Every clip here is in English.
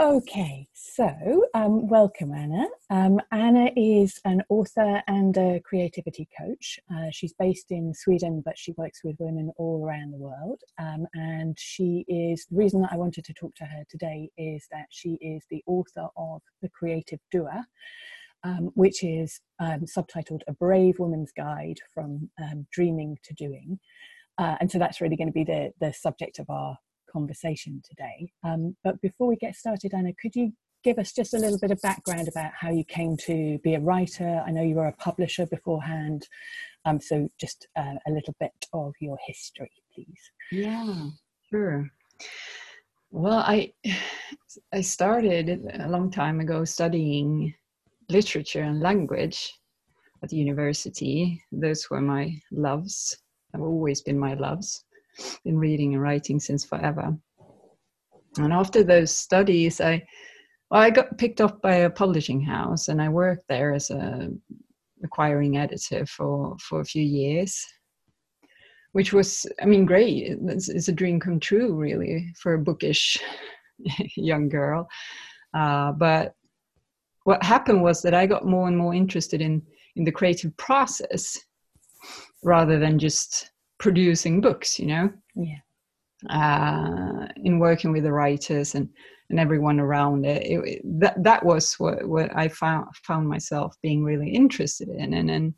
Okay, so um, welcome, Anna. Um, Anna is an author and a creativity coach. Uh, she's based in Sweden, but she works with women all around the world. Um, and she is the reason that I wanted to talk to her today is that she is the author of The Creative Doer, um, which is um, subtitled A Brave Woman's Guide from um, Dreaming to Doing. Uh, and so that's really going to be the, the subject of our conversation today. Um, but before we get started, Anna, could you give us just a little bit of background about how you came to be a writer? I know you were a publisher beforehand, um, so just uh, a little bit of your history, please. Yeah, sure. Well, I I started a long time ago studying literature and language at the university. Those were my loves. Have always been my loves been reading and writing since forever. And after those studies, I well, I got picked up by a publishing house, and I worked there as a acquiring editor for for a few years, which was, I mean, great. It's, it's a dream come true, really, for a bookish young girl. Uh, but what happened was that I got more and more interested in in the creative process rather than just producing books you know? Yeah. Uh, in working with the writers and and everyone around it, it, it, that that was what what I found found myself being really interested in. And and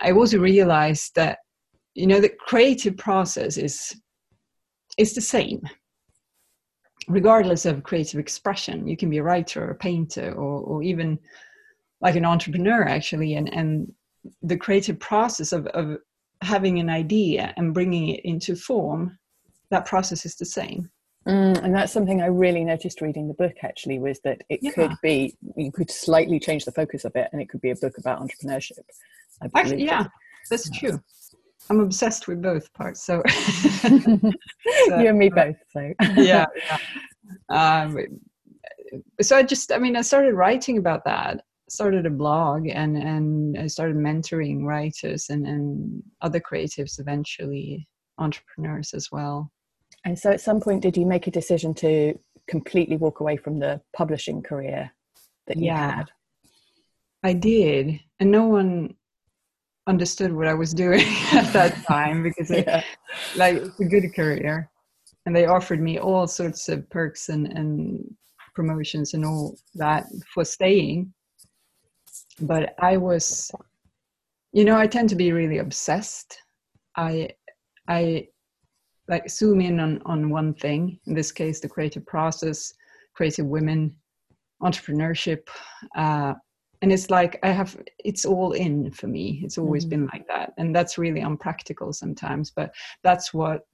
I also realized that you know the creative process is is the same. Regardless of creative expression you can be a writer or a painter or, or even like an entrepreneur actually. And and the creative process of, of having an idea and bringing it into form, that process is the same. Mm, and that's something I really noticed reading the book actually was that it yeah. could be, you could slightly change the focus of it and it could be a book about entrepreneurship. Actually, yeah, that's yeah. true. I'm obsessed with both parts. So, so you and me both. So, yeah. yeah. Um, so I just, I mean, I started writing about that started a blog and and I started mentoring writers and and other creatives eventually entrepreneurs as well. And so at some point did you make a decision to completely walk away from the publishing career that you yeah, had? I did. And no one understood what I was doing at that time because yeah. it, like it's a good career. And they offered me all sorts of perks and, and promotions and all that for staying but I was, you know, I tend to be really obsessed. I, I like zoom in on on one thing. In this case, the creative process, creative women, entrepreneurship, uh, and it's like I have. It's all in for me. It's always mm. been like that, and that's really unpractical sometimes. But that's what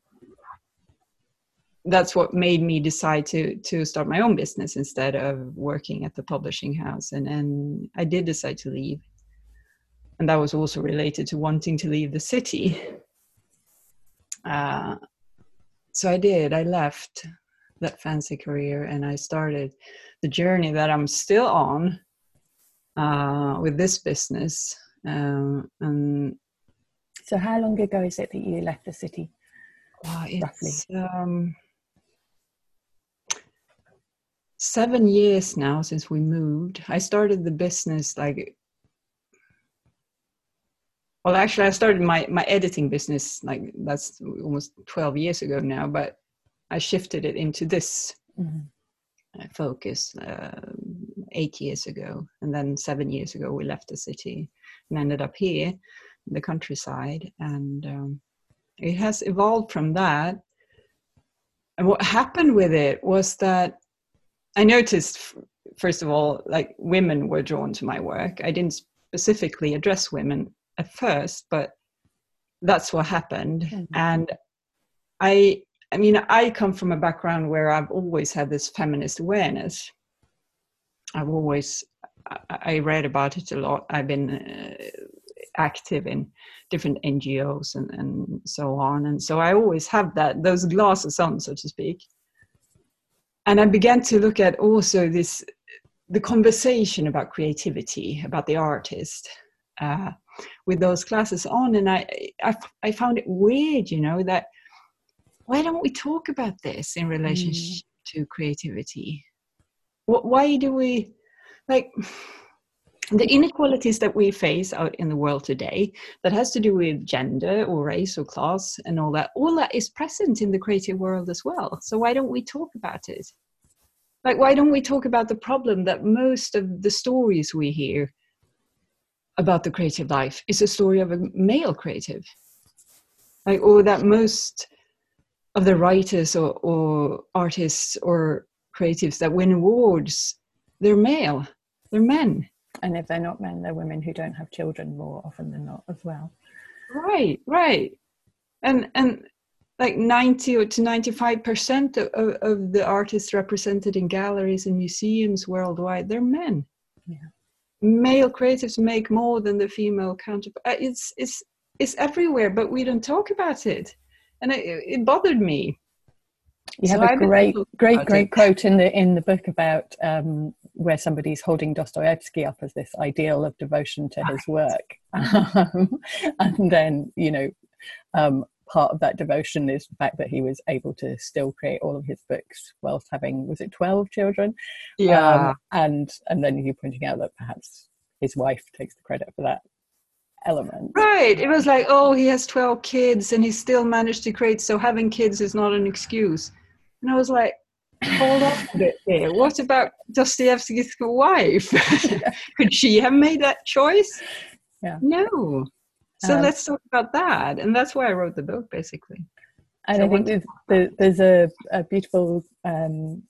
that's what made me decide to to start my own business instead of working at the publishing house. And and I did decide to leave. And that was also related to wanting to leave the city. Uh, so I did. I left that fancy career and I started the journey that I'm still on uh, with this business. Um, and so how long ago is it that you left the city? Well, roughly. um, seven years now since we moved. I started the business like well actually i started my my editing business like that's almost 12 years ago now but i shifted it into this mm-hmm. Uh, focus uh, eight years ago and then seven years ago we left the city and ended up here in the countryside and um, it has evolved from that and what happened with it was that I noticed, first of all, like women were drawn to my work. I didn't specifically address women at first, but that's what happened. Mm-hmm. And I, I mean, I come from a background where I've always had this feminist awareness. I've always, I read about it a lot. I've been uh, active in different NGOs and, and so on. And so I always have that, those glasses on, so to speak and I began to look at also this the conversation about creativity, about the artist, uh, with those classes on, and I, I, I found it weird, you know, that why don't we talk about this in relationship mm. to creativity why do we like the inequalities that we face out in the world today that has to do with gender or race or class and all that all that is present in the creative world as well. So why don't we talk about it? Like why don't we talk about the problem that most of the stories we hear about the creative life is a story of a male creative? Like or that most of the writers or, or artists or creatives that win awards they're male they're men and if they're not men they're women who don't have children more often than not as well. Right right. And and like 90 to 95 percent of, of the artists represented in galleries and museums worldwide they're men. Yeah. male creatives make more than the female counterpart uh, it's it's it's everywhere but we don't talk about it. And it, it bothered me. You have so a great great great it. quote in the in the book about um, where somebody's holding Dostoevsky up as this ideal of devotion to his work. Um, and then you know um, part of that devotion is the fact that he was able to still create all of his books whilst having was it 12 children? Yeah. um, and and then you pointing out that perhaps his wife takes the credit for that element. Right. It was like oh he has 12 kids and he still managed to create so having kids is not an excuse. And i was like hold on a bit here. What about dostoevsky's wife? Could she have made that choice? Yeah. No. So um, let's talk about that. And that's why i wrote the book basically. And so i think there's, the, there's a, a beautiful um,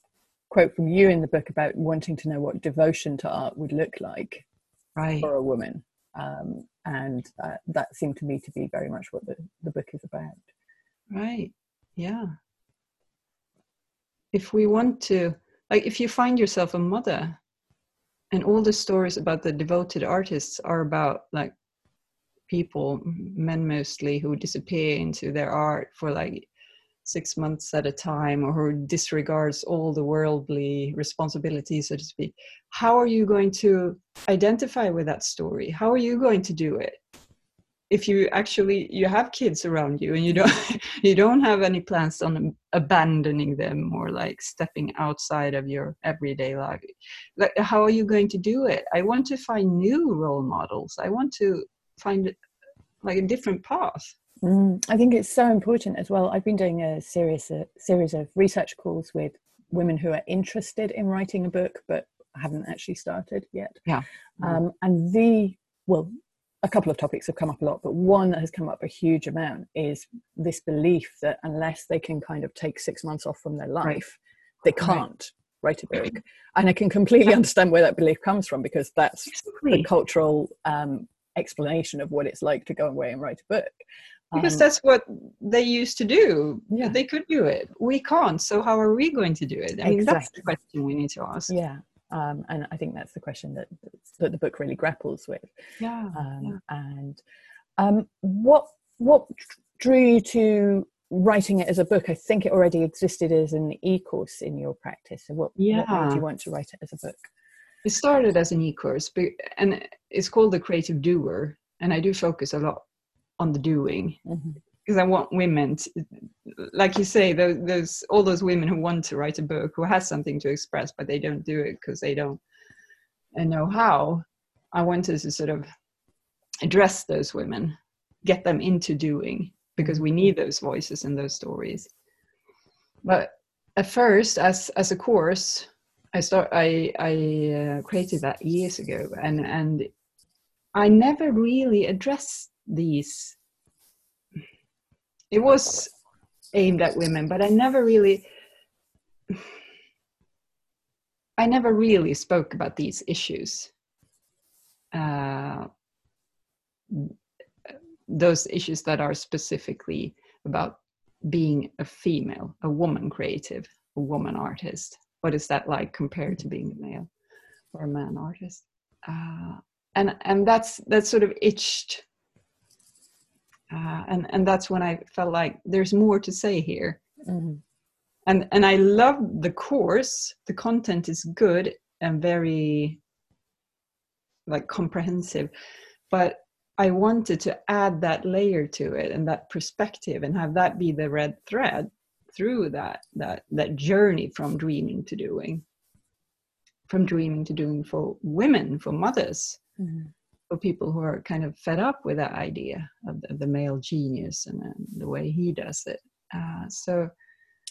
quote from you in the book about wanting to know what devotion to art would look like right. for a woman. Um, and uh, that seemed to me to be very much what the, the book is about. Right. Yeah if we want to like if you find yourself a mother and all the stories about the devoted artists are about like people, men mostly, who disappear into their art for like six months at a time or who disregards all the worldly responsibilities, so to speak. How are you going to identify with that story? How are you going to do it? If you actually you have kids around you and you don't you don't have any plans on abandoning them or like stepping outside of your everyday life like how are you going to do it i want to find new role models i want to find like a different path. Mm, I think it's so important as well. I've been doing a series a series of research calls with women who are interested in writing a book but haven't actually started yet. Yeah. Um, and the well, a couple of topics have come up a lot, but one that has come up a huge amount is this belief that unless they can kind of take six months off from their life, right. they can't right. write a book. And I can completely understand where that belief comes from because that's exactly. the cultural um, explanation of what it's like to go away and write a book because um, that's what they used to do yeah. they could do it we can't so how are we going to do it i mean exactly. that's the question we need to ask yeah um, and i think that's the question that that the book really grapples with yeah, um, yeah. and um, what what drew you to writing it as a book i think it already existed as an e-course in your practice so what, yeah. what made you want to write it as a book it started as an e-course and it's called the creative doer and i do focus a lot on the doing mm-hmm. Because i want women to, like you say those, those all those women who want to write a book who has something to express but they don't do it because they don't know how i wanted to sort of address those women get them into doing because we need those voices and those stories but at first as as a course I start I I uh, created that years ago, and and I never really addressed these. It was aimed at women, but I never really. I never really spoke about these issues. Uh, those issues that are specifically about being a female, a woman creative, a woman artist what is that like compared to being a male or a man artist uh, and and that's that's sort of itched uh, and and that's when i felt like there's more to say here mm-hmm. and and i love the course the content is good and very like comprehensive but i wanted to add that layer to it and that perspective and have that be the red thread through that that that journey from dreaming to doing from dreaming to doing for women for mothers mm-hmm. For people who are kind of fed up with that idea of the, the male genius and, and, the way he does it uh, so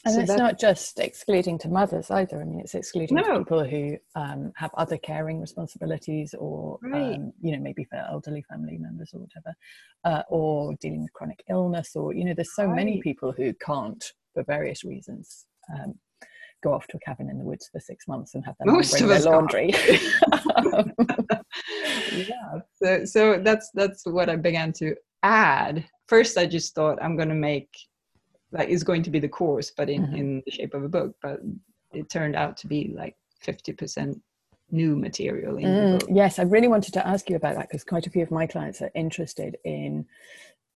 and so it's that, not just excluding to mothers either. I mean, it's excluding no. people who um, have other caring responsibilities, or right. um, you know, maybe for elderly family members or whatever, uh, or dealing with chronic illness, or you know, there's so right. many people who can't, for various reasons, um, go off to a cabin in the woods for six months and have them Most bring their laundry. So, so that's that's what I began to add. First, I just thought I'm going to make like is going to be the course but in mm-hmm. in the shape of a book but it turned out to be like 50% new material in mm, yes i really wanted to ask you about that because quite a few of my clients are interested in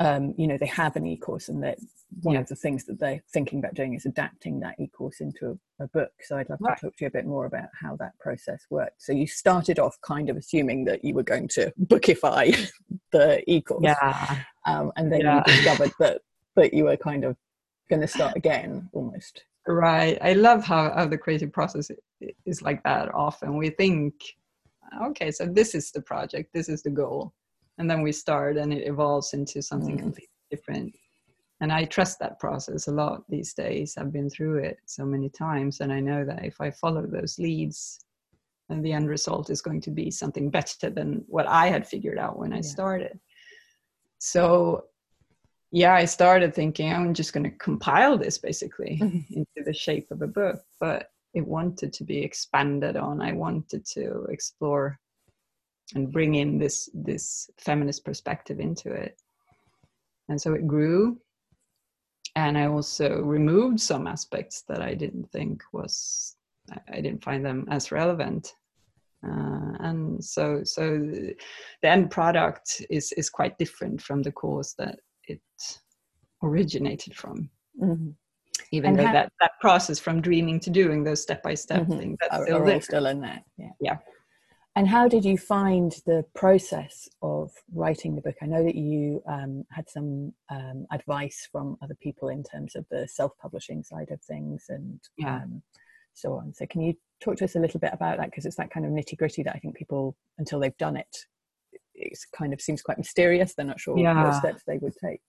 um, you know they have an e-course and that one yeah. of the things that they're thinking about doing is adapting that e-course into a, a book. So i'd love right. to talk to you a bit more about how that process worked. So you started off kind of assuming that you were going to bookify the e-course. Yeah. Um, and then yeah. you discovered that that you were kind of going to start again almost. Right. I love how, how the creative process is like that often. We think okay so this is the project. This is the goal and then we start and it evolves into something mm. completely different and i trust that process a lot these days i've been through it so many times and i know that if i follow those leads then the end result is going to be something better than what i had figured out when i yeah. started so yeah, I started thinking I'm just going to compile this basically into the shape of a book, but it wanted to be expanded on. I wanted to explore and bring in this this feminist perspective into it, and so it grew. And I also removed some aspects that I didn't think was I didn't find them as relevant. Uh, and so so the end product is is quite different from the course that it originated from. Mm-hmm. Even and though ha- that, that process from dreaming to doing those step by step things that's are, still, are still in there. Yeah. Yeah. And how did you find the process of writing the book? I know that you um, had some um, advice from other people in terms of the self-publishing side of things and yeah. um, so on. So can you talk to us a little bit about that? Because it's that kind of nitty gritty that I think people, until they've done it, it kind of seems quite mysterious. They're not sure yeah. what steps they would take.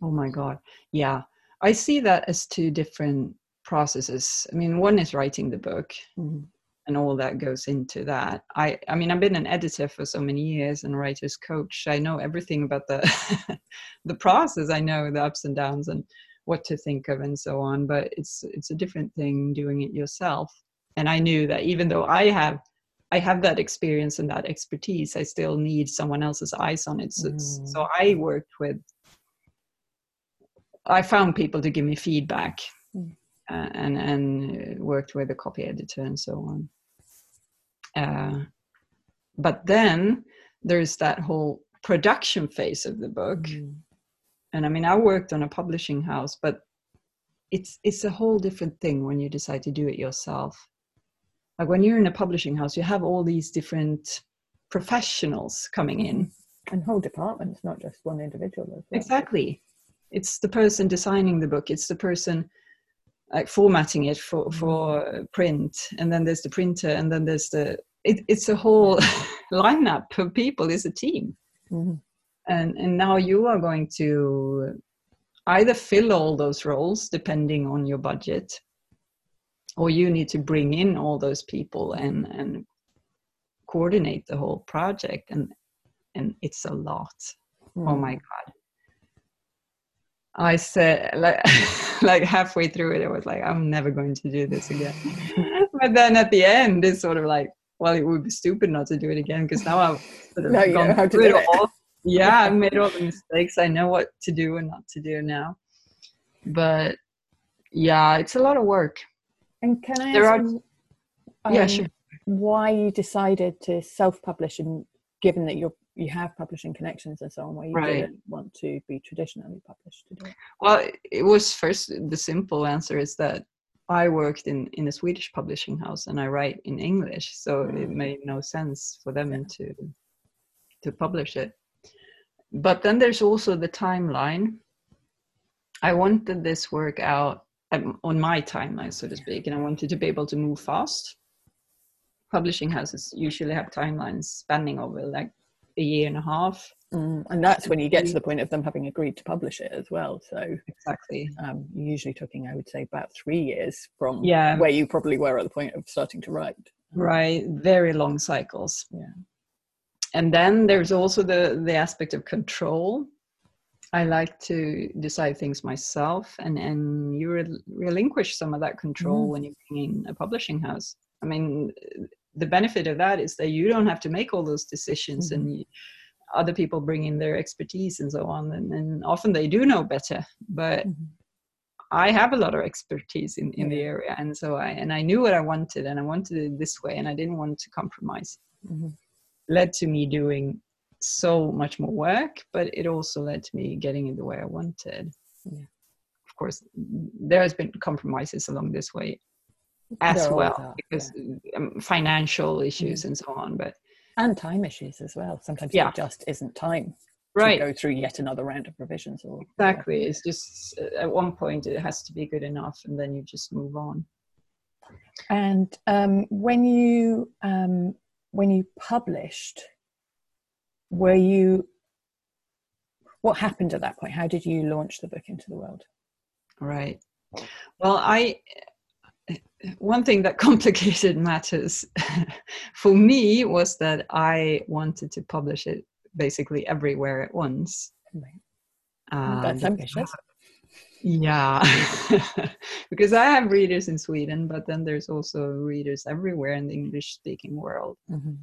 Oh my God. Yeah. I see that as two different processes. I mean, one is writing the book mm-hmm. And all that goes into that. I, I mean, I've been an editor for so many years and writer's coach. I know everything about the, the process. I know the ups and downs and what to think of and so on, but it's, it's a different thing doing it yourself. And I knew that even though I have I have that experience and that expertise. I still need someone else's eyes on it. So, mm. so I worked with, I found people to give me feedback mm. And, and worked with a copy editor and so on. Uh, but then there's that whole production phase of the book. Mm. And I mean, I worked on a publishing house, but it's it's a whole different thing when you decide to do it yourself like when you're in a publishing house you have all these different professionals coming in and whole departments not just one individual well. exactly it's the person designing the book it's the person like formatting it for mm-hmm. for print and then there's the printer and then there's the it, it's a whole lineup of people it's a team mm-hmm. and and now you are going to either fill all those roles depending on your budget or you need to bring in all those people and and coordinate the whole project and and it's a lot mm. oh my hmm. god i said like like halfway through it i was like i'm never going to do this again. But then at the end it's sort of like well it would be stupid not to do it again because now i've sort of now gone through it. all yeah I've made all the mistakes. I know what to do and not to do now. But yeah it's a lot of work. And can I there ask are, um, yeah, sure. why you decided to self-publish and given that you're you have publishing connections and so on, where you right. didn't want to be traditionally published today? Well, it was first the simple answer is that I worked in in a Swedish publishing house and I write in English, so mm. it made no sense for them yeah. to to publish it. But then there's also the timeline. I wanted this work out um, on my timeline, so to speak, and I wanted to be able to move fast. Publishing houses usually have timelines spanning over like a year and a half. Mm, and that's when you get to the point of them having agreed to publish it as well. So exactly, um, you're usually talking, I would say, about three years from yeah. where you probably were at the point of starting to write. Right, very long cycles. Yeah, and then there's also the the aspect of control. I like to decide things myself, and and you re- relinquish some of that control mm. when you bring in a publishing house. I mean, the benefit of that is that you don't have to make all those decisions, mm-hmm. and you, other people bring in their expertise and so on, and, and often they do know better, but. Mm-hmm. I have a lot of expertise in, in the area, and so I and I knew what I wanted, and I wanted it this way, and I didn't want to compromise. Mm-hmm. Led to me doing so much more work, but it also led to me getting it the way I wanted. Yeah. Of course, there has been compromises along this way as well because yeah. um, financial issues mm-hmm. and so on, but and time issues as well. Sometimes yeah. just isn't time right. to go through yet another round of revisions or exactly. It's just uh, at one point it has to be good enough, and then you just move on. And um, when you um, when you published, were you? What happened at that point? How did you launch the book into the world? Right. Well, I one thing that complicated matters for me was that I wanted to publish it basically everywhere at once. Um, That's ambitious. Yeah, because I have readers in Sweden, but then there's also readers everywhere in the English speaking world. Mm-hmm.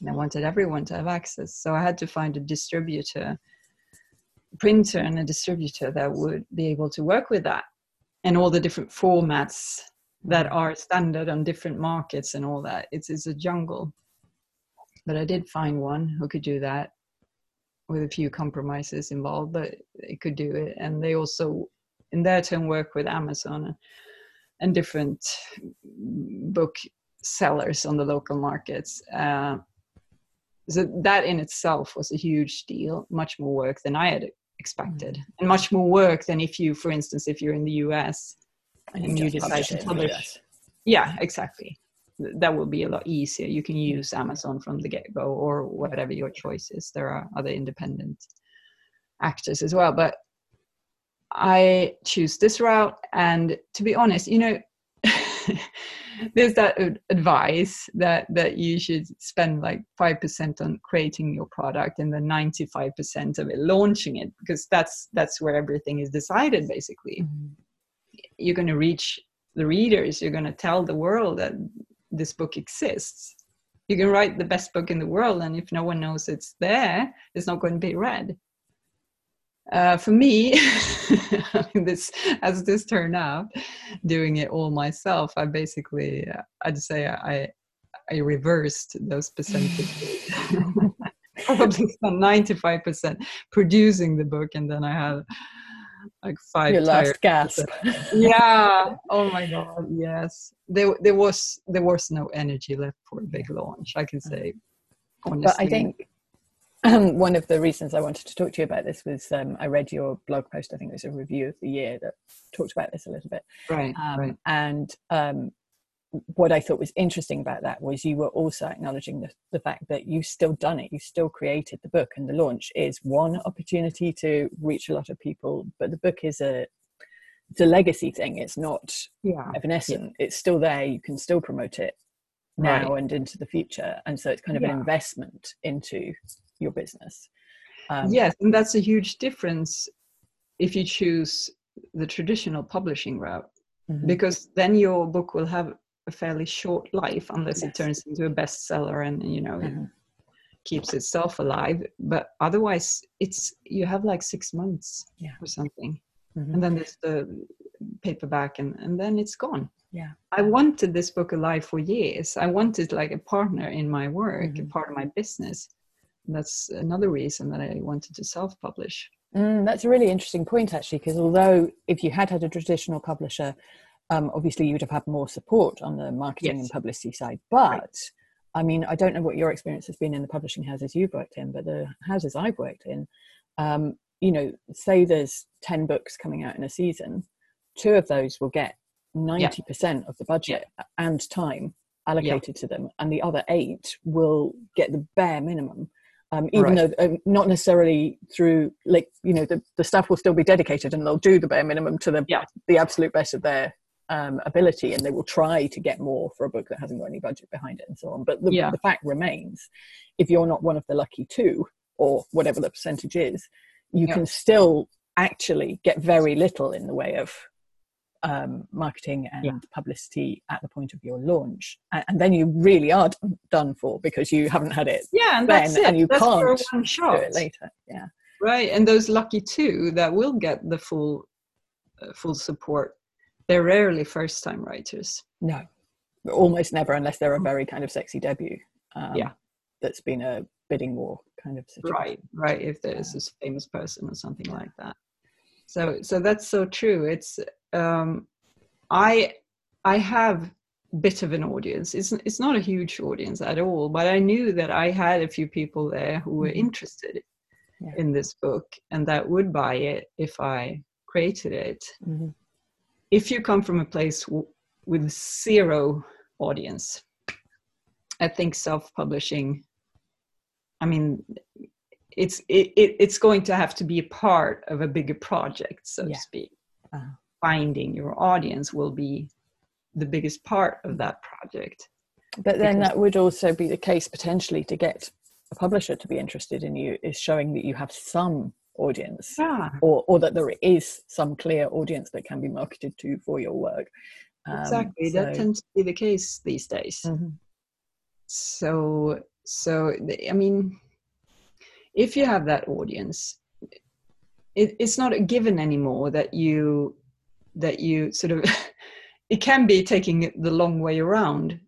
And I wanted everyone to have access. So I had to find a distributor, printer, and a distributor that would be able to work with that and all the different formats that mm-hmm. are standard on different markets and all that. It's, it's a jungle. But I did find one who could do that with a few compromises involved, but they could do it. And they also, in their turn, work with Amazon and different book sellers on the local markets. Uh, so that in itself was a huge deal, much more work than I had expected, mm-hmm. and much more work than if you, for instance, if you're in the US and you decide to publish. Yeah, exactly. That will be a lot easier. You can use Amazon from the get go or whatever your choice is. There are other independent actors as well. But I choose this route. And to be honest, you know, there's that advice that that you should spend like 5% on creating your product and then 95% of it launching it because that's that's where everything is decided basically mm-hmm. You're going to reach the readers you're going to tell the world that this book exists you can write the best book in the world and if no one knows it's there it's not going to be read uh, for me, this as this turned out, doing it all myself, I basically uh, I'd say I I reversed those percentages. Probably ninety five percent producing the book, and then I had like five. Your last gasp. yeah. Oh my god. Yes. There there was there was no energy left for a big launch. I can say. Honestly. But I think um, one of the reasons I wanted to talk to you about this was um, I read your blog post. I think it was a review of the year that talked about this a little bit. Right. Um, right. And um, what I thought was interesting about that was you were also acknowledging the, the fact that you've still done it. You still created the book, and the launch is one opportunity to reach a lot of people. But the book is a it's a legacy thing. It's not yeah. evanescent. Yeah. It's still there. You can still promote it now right. and into the future. And so it's kind of yeah. an investment into your business. Um, yes, and that's a huge difference if you choose the traditional publishing route, mm-hmm. because then your book will have a fairly short life unless yes. it turns into a bestseller and you know mm-hmm. keeps itself alive. But otherwise, it's you have like six months yeah. or something, mm-hmm. and then there's the paperback, and and then it's gone. Yeah, I wanted this book alive for years. I wanted like a partner in my work, a mm-hmm. part of my business that's another reason that I wanted to self-publish. Mm, that's a really interesting point, actually, because although if you had had a traditional publisher, um, obviously you would have had more support on the marketing yes. and publicity side. But right. I mean, I don't know what your experience has been in the publishing houses you've worked in, but the houses I've worked in, um, you know, say there's 10 books coming out in a season, two of those will get 90% of the budget and time allocated to them and the other eight will get the bare minimum um, even right. though uh, not necessarily through like you know the, the staff will still be dedicated and they'll do the bare minimum to the yeah. the absolute best of their um, ability and they will try to get more for a book that hasn't got any budget behind it and so on but the, yeah. the fact remains if you're not one of the lucky two or whatever the percentage is you yeah. can still actually get very little in the way of um, marketing and yeah. publicity at the point of your launch, and, and, then you really are done for because you haven't had it. Yeah, and then, that's it. and you that's can't one shot. do it later. Yeah, right. And those lucky two that will get the full uh, full support, they're rarely first time writers. No, almost never, unless they're a very kind of sexy debut. Um, yeah, that's been a bidding war kind of situation. Right, right. If there's this famous person or something like that. So, so that's so true. It's um, I I have bit of an audience. It's it's not a huge audience at all, but I knew that I had a few people there who were mm-hmm. interested yeah. in this book and that would buy it if I created it. Mm-hmm. If you come from a place w- with zero audience, I think self-publishing. I mean, it's it, it, it's going to have to be a part of a bigger project, so yeah. to speak. Uh-huh. Finding your audience will be the biggest part of that project. But then that would also be the case potentially to get a publisher to be interested in you is showing that you have some audience yeah. or, or that there is some clear audience that can be marketed to for your work. Um, exactly, so, that tends to be the case these days. Mm-hmm. So, so I mean, if you have that audience it, it's not a given anymore that you that you sort of it can be taking the long way around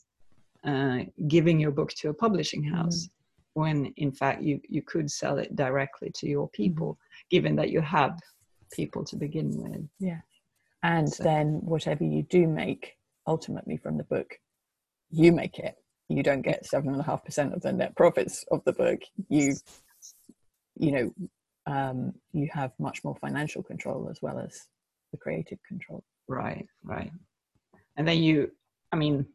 uh, giving your book to a publishing mm-hmm. house mm-hmm. When in fact you you could sell it directly to your mm-hmm. people mm-hmm. given that you have people to begin with yeah and so. then whatever you do make ultimately from the book you make it you don't get seven and a half percent of the net profits of the book you you know um, you have much more financial control as well as the creative control right right and then you i mean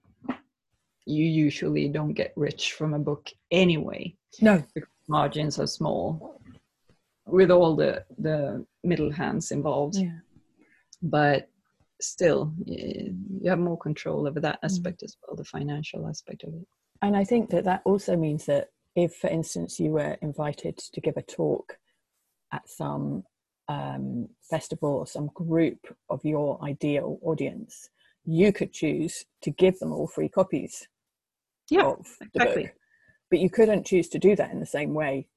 you usually don't get rich from a book anyway no because margins are small with all the the middle hands involved yeah. but still you have more control over that mm. aspect mm. as well the financial aspect of it and i think that that also means that if, for instance, you were invited to give a talk at some um, festival or some group of your ideal audience, you could choose to give them all free copies yeah, exactly. But you couldn't choose to do that in the same way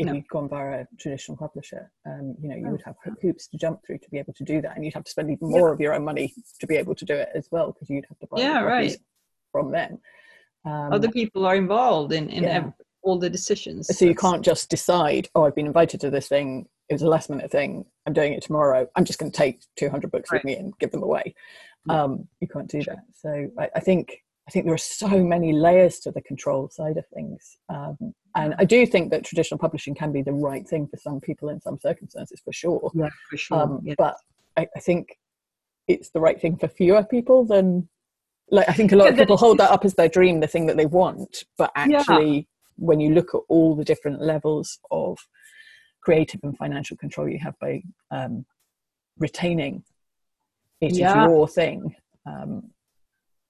if no. you'd gone via a traditional publisher. Um, you know, you would have hoops to jump through to be able to do that, and you'd have to spend even more yeah. of your own money to be able to do it as well, because you'd have to buy yeah, right. from them. Um, Other people are involved in, in yeah. all the decisions. So you can't just decide, oh, I've been invited to this thing. It was a last minute thing. I'm doing it tomorrow. I'm just going to take 200 books right. with me and give them away. Um, you can't do that. So I, I, think I think there are so many layers to the control side of things. Um, and I do think that traditional publishing can be the right thing for some people in some circumstances, for sure. Yeah, for sure. Um, But I, I think it's the right thing for fewer people than like i think a lot of people hold that up as their dream the thing that they want but actually yeah. when you look at all the different levels of creative and financial control you have by um, retaining it yeah. your thing um,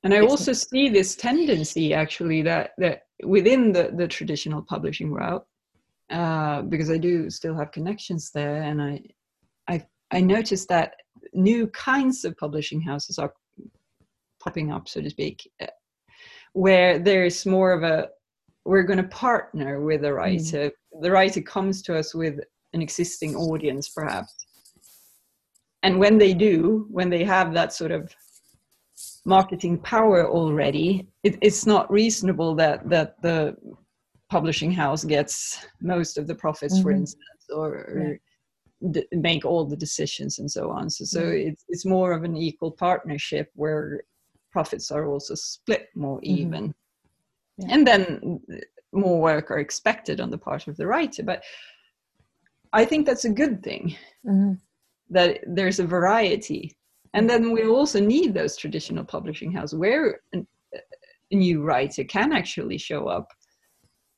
and i also see this tendency actually that that within the the traditional publishing route uh, because i do still have connections there and i i i noticed that new kinds of publishing houses are popping up, so to speak, uh, where there's more of a we're going to partner with the writer. Mm. The writer comes to us with an existing audience, perhaps. And when they do, when they have that sort of marketing power already, it, it's not reasonable that that the publishing house gets most of the profits, mm-hmm. for instance, or, or d- make all the decisions and so on. So, so mm-hmm. it's it's more of an equal partnership where profits are also split more mm-hmm. even. Mm-hmm. Yeah. And then more work are expected on the part of the writer. But I think that's a good thing. Mm-hmm. That there's a variety and then we also need those traditional publishing houses where a new writer can actually show up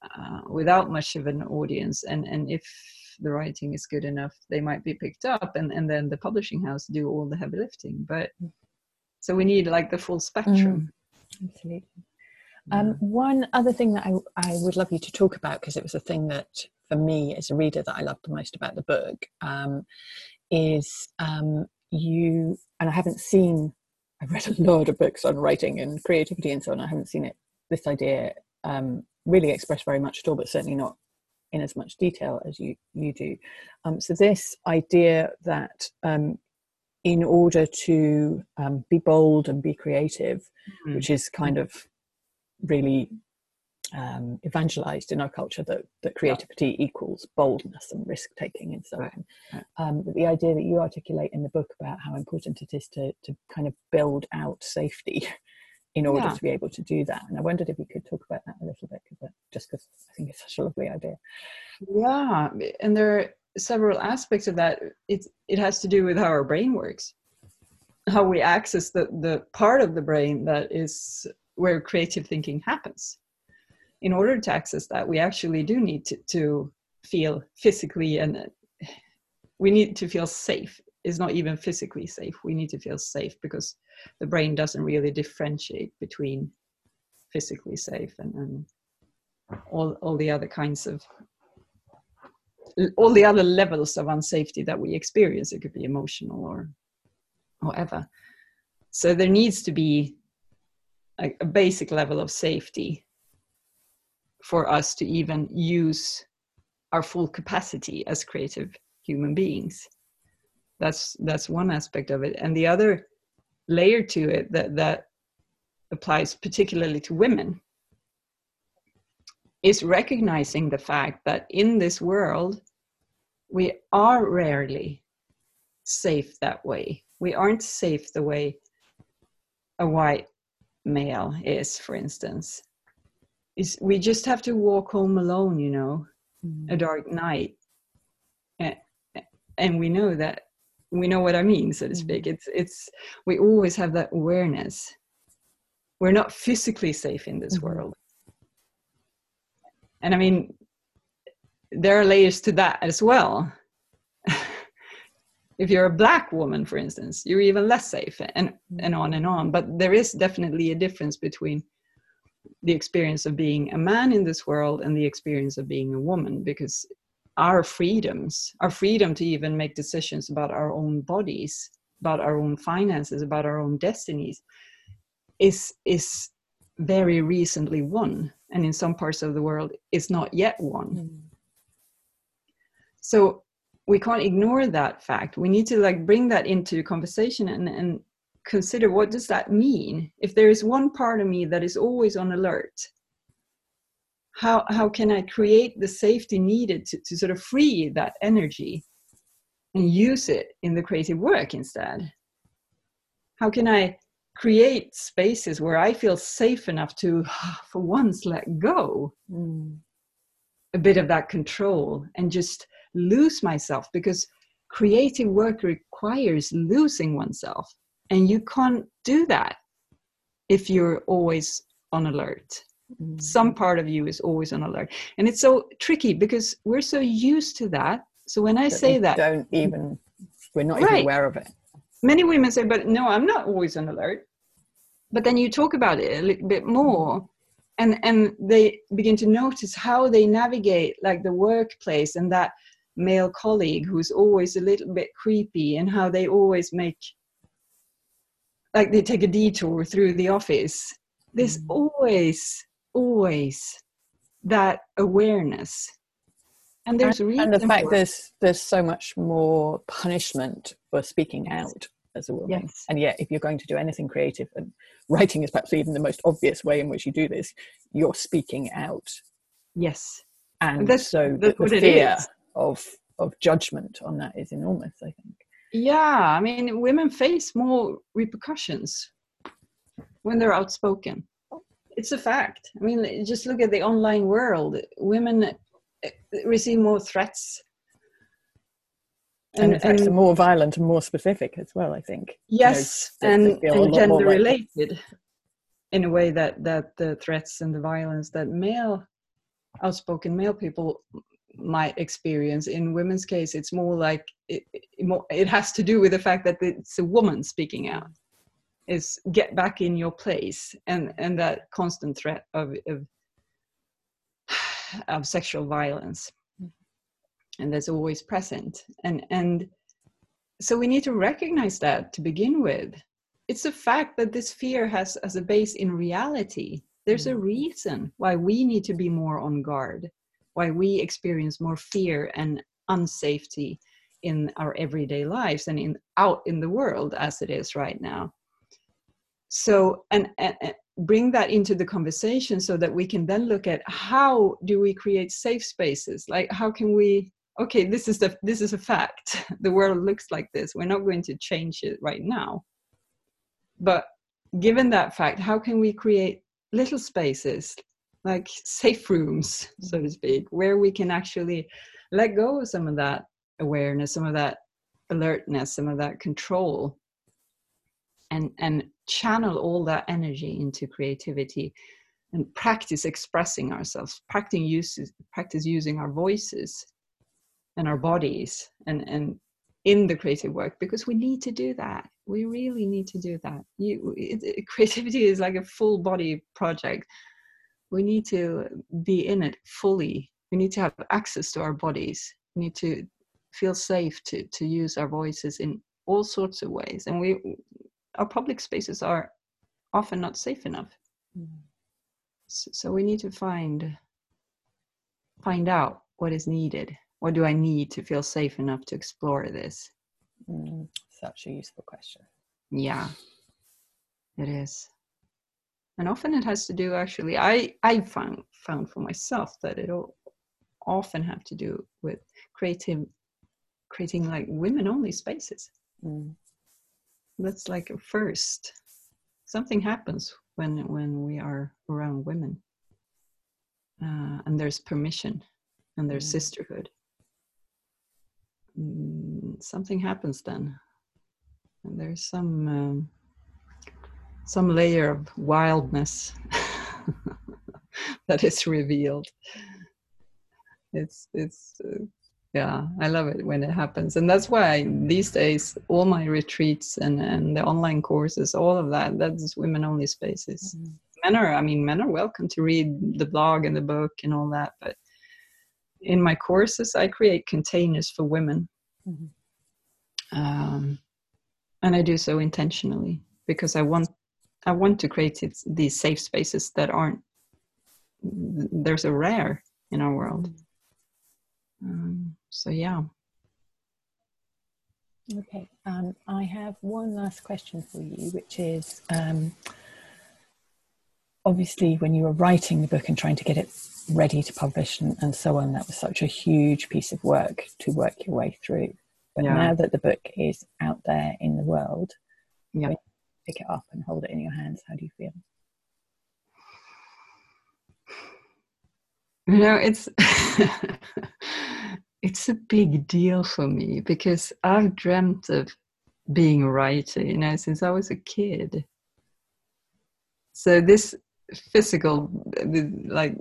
uh, without much of an audience. And and if the writing is good enough they might be picked up and and then the publishing house do all the heavy lifting. But so we need like the full spectrum. Mm, absolutely. Um, one other thing that I, I would love you to talk about because it was a thing that for me as a reader that I loved the most about the book um, is um, you and I haven't seen I've read a lot of books on writing and creativity and so on I haven't seen it this idea um, really expressed very much at all but certainly not in as much detail as you you do um, so this idea that um, in order to um, be bold and be creative mm-hmm. which is kind of really um, evangelized in our culture that, that creativity yeah. equals boldness and risk taking and so on. Um, the idea that you articulate in the book about how important it is to, to kind of build out safety in order yeah. to be able to do that. And I wondered if you could talk about that a little bit, cause, just because I think it's such a lovely idea. Yeah, and there are several aspects of that. It, it has to do with how our brain works, how we access the, the part of the brain that is where creative thinking happens. In order to access that, we actually do need to, to feel physically and we need to feel safe. It's not even physically safe. We need to feel safe because the brain doesn't really differentiate between physically safe and, and all, all the other kinds of all the other levels of unsafety that we experience it could be emotional or whatever so there needs to be a, a basic level of safety for us to even use our full capacity as creative human beings. That's that's one aspect of it. And the other layer to it that that applies particularly to women is recognizing the fact that in this world we are rarely safe that way. We aren't safe the way a white male is, for instance. Is we just have to walk home alone, you know, mm. a dark night, and, and we know that we know what I mean, so to speak. Mm. It's it's we always have that awareness. We're not physically safe in this mm-hmm. world, and I mean, there are layers to that as well if you're a black woman for instance you're even less safe and and on and on but there is definitely a difference between the experience of being a man in this world and the experience of being a woman because our freedoms our freedom to even make decisions about our own bodies about our own finances about our own destinies is is very recently won. And in some parts of the world is not yet won. Mm. so we can't ignore that fact. We need to like bring that into conversation and and consider what does that mean? If there is one part of me that is always on alert how how can i create the safety needed to, to sort of free that energy and use it in the creative work instead? How can i create spaces where i feel safe enough to for once let go? Mm. a bit of that control and just lose myself because creative work requires losing oneself and you can't do that if you're always on alert. Mm-hmm. some part of you is always on alert. And it's so tricky because we're so used to that. So when i say that don't even we're not right. even aware of it. Many women say but no i'm not always on alert. But then you talk about it a little bit more and and they begin to notice how they navigate like the workplace and that male colleague who's always a little bit creepy and how they always make like they take a detour through the office. There's mm. always always that awareness. And there's and, and the fact there's there's so much more punishment for speaking out as a woman. Yes. and yet if you're going to do anything creative and writing is perhaps even the most obvious way in which you do this you're speaking out. Yes. And, and that's so that's the, the fear of of judgment on that is enormous i think yeah i mean women face more repercussions when they're outspoken it's a fact i mean just look at the online world women eh, receive more threats and, and in fact, and, more violent and more specific as well. I think. Yes, you know, and, and gender related, in a way that that the threats and the violence that male outspoken male people might experience. In women's case it's more like it, it, it has to do with the fact that it's a woman speaking out. Is get back in your place and and that constant threat of of, of sexual violence. And that's always present. And and so we need to recognize that to begin with. It's a fact that this fear has as a base in reality. There's a mm. reason why we need to be more on guard why we experience more fear and unsafety in our everyday lives and in out in the world as it is right now. So and, and, bring that into the conversation so that we can then look at how do we create safe spaces? Like how can we okay this is the this is a fact. The world looks like this. We're not going to change it right now. But given that fact how can we create little spaces like safe rooms so to speak where we can actually let go of some of that awareness some of that alertness some of that control and and channel all that energy into creativity and practice expressing ourselves practice use practice using our voices and our bodies and and in the creative work because we need to do that. We really need to do that. You it, creativity is like a full body project we need to be in it fully we need to have access to our bodies we need to feel safe to to use our voices in all sorts of ways and we our public spaces are often not safe enough mm. so, so we need to find find out what is needed what do I need to feel safe enough to explore this? Mm, such a useful question. Yeah, it is. And often it has to do actually, I, I found, found for myself that it'll often have to do with creating, creating like women only spaces. Mm. That's like a first. Something happens when, when we are around women. Uh, and there's permission and there's mm. sisterhood Mm, something happens then and there's some um, some layer of wildness that is revealed it's it's uh, yeah i love it when it happens and that's why these days all my retreats and and the online courses all of that that's women only spaces mm-hmm. men are i mean men are welcome to read the blog and the book and all that but in my courses, I create containers for women. Mm-hmm. Um, and I do so intentionally because I want I want to create it, these safe spaces that aren't there's a rare in our world. Um, so yeah. Okay, um, I have one last question for you, which is um, obviously when you were writing the book and trying to get it ready to publish and, and so on. That was such a huge piece of work to work your way through. But yeah. now that the book is out there in the world, yeah. Pick it up and hold it in your hands, how do you feel? You know, it's it's a big deal for me because I've dreamt of being a writer, you know, since I was a kid. So this physical, like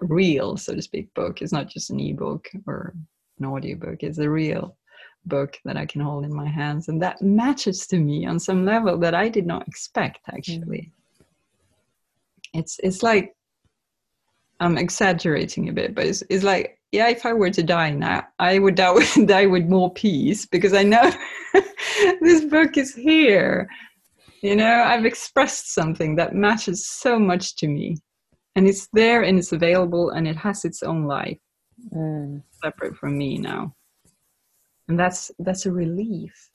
real, so to speak, book. is not just an ebook or an audiobook. It's a real book that I can hold in my hands. And that matches to me on some level that I did not expect actually. Mm. It's it's like I'm exaggerating a bit, but it's, it's like, yeah, if I were to die now, I would die with, die with more peace because I know this book is here. You know, I've expressed something that matches so much to me and it's there and it's available and it has its own life mm. separate from me now and that's that's a relief.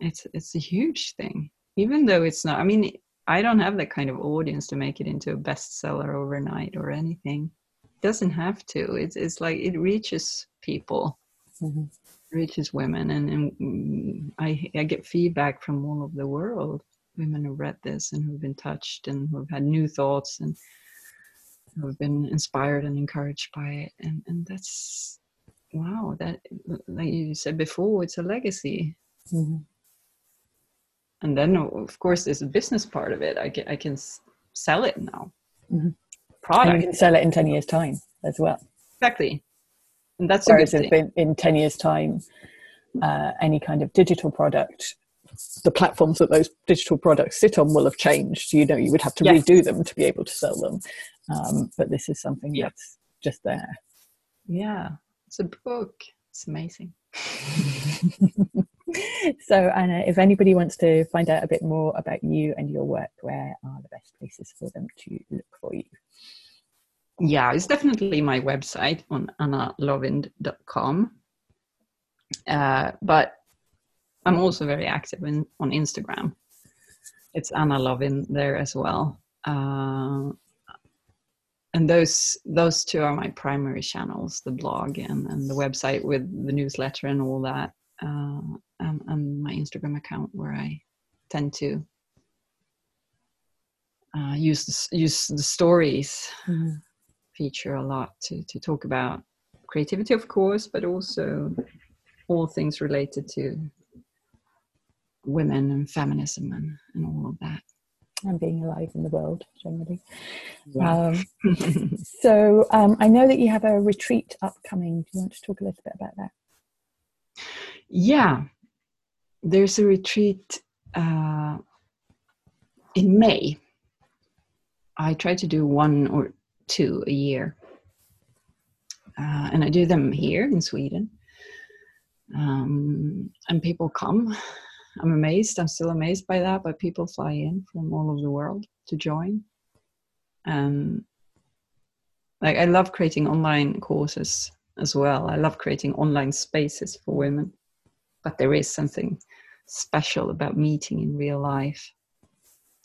It's it's a huge thing. Even though it's not i mean i don't have that kind of audience to make it into a bestseller overnight or anything. It doesn't have to. It's it's like it reaches people. Mm-hmm. reaches women. And, and I, I get feedback from all over the world. Women who've read this and who've been touched and who've had new thoughts and who've been inspired and encouraged by it. And and that's wow, that like you said before, it's a legacy. Mm-hmm. And then, of course, there's a business part of it. I can I can sell it now. Mm-hmm. Product. And you can sell it in ten years' time as well. Exactly. And that's Whereas thing. in ten years' time, uh, any kind of digital product the platforms that those digital products sit on will have changed. You know, you would have to yes. redo them to be able to sell them. Um, but this is something yeah. that's just there. Yeah, it's a book. It's amazing. so, Anna, if anybody wants to find out a bit more about you and your work, where are the best places for them to look for you? Yeah, it's definitely my website on annalovind.com. Uh, but I'm also very active in, on Instagram. It's Anna Lovind there as well. Uh, and those those two are my primary channels the blog and, and the website with the newsletter and all that uh, and, and, my instagram account where i tend to uh, use the, use the stories mm-hmm. feature a lot to, to talk about creativity of course but also all things related to women and feminism and, and all of that and being alive in the world generally. Yeah. Um, so um, I know that you have a retreat upcoming. Do you want to talk a little bit about that? Yeah, there's a retreat uh, in May. I try to do one or two a year, uh, and I do them here in Sweden. Um, and people come I'm amazed. I'm still amazed by that. But people fly in from all over the world to join, and like I love creating online courses as well. I love creating online spaces for women, but there is something special about meeting in real life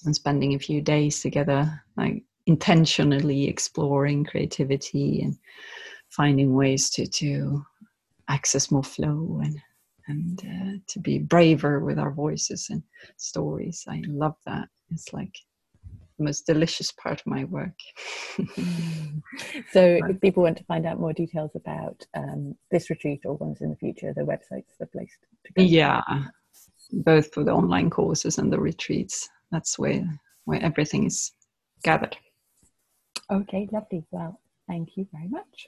and spending a few days together, like intentionally exploring creativity and finding ways to to access more flow and and uh, to be braver with our voices and stories. I love that. It's like the most delicious part of my work. so, if people want to find out more details about um, this retreat or ones in the future, the website's the place to go. Yeah, both for the online courses and the retreats. That's where where everything is gathered. Okay, lovely. Well, thank you very much.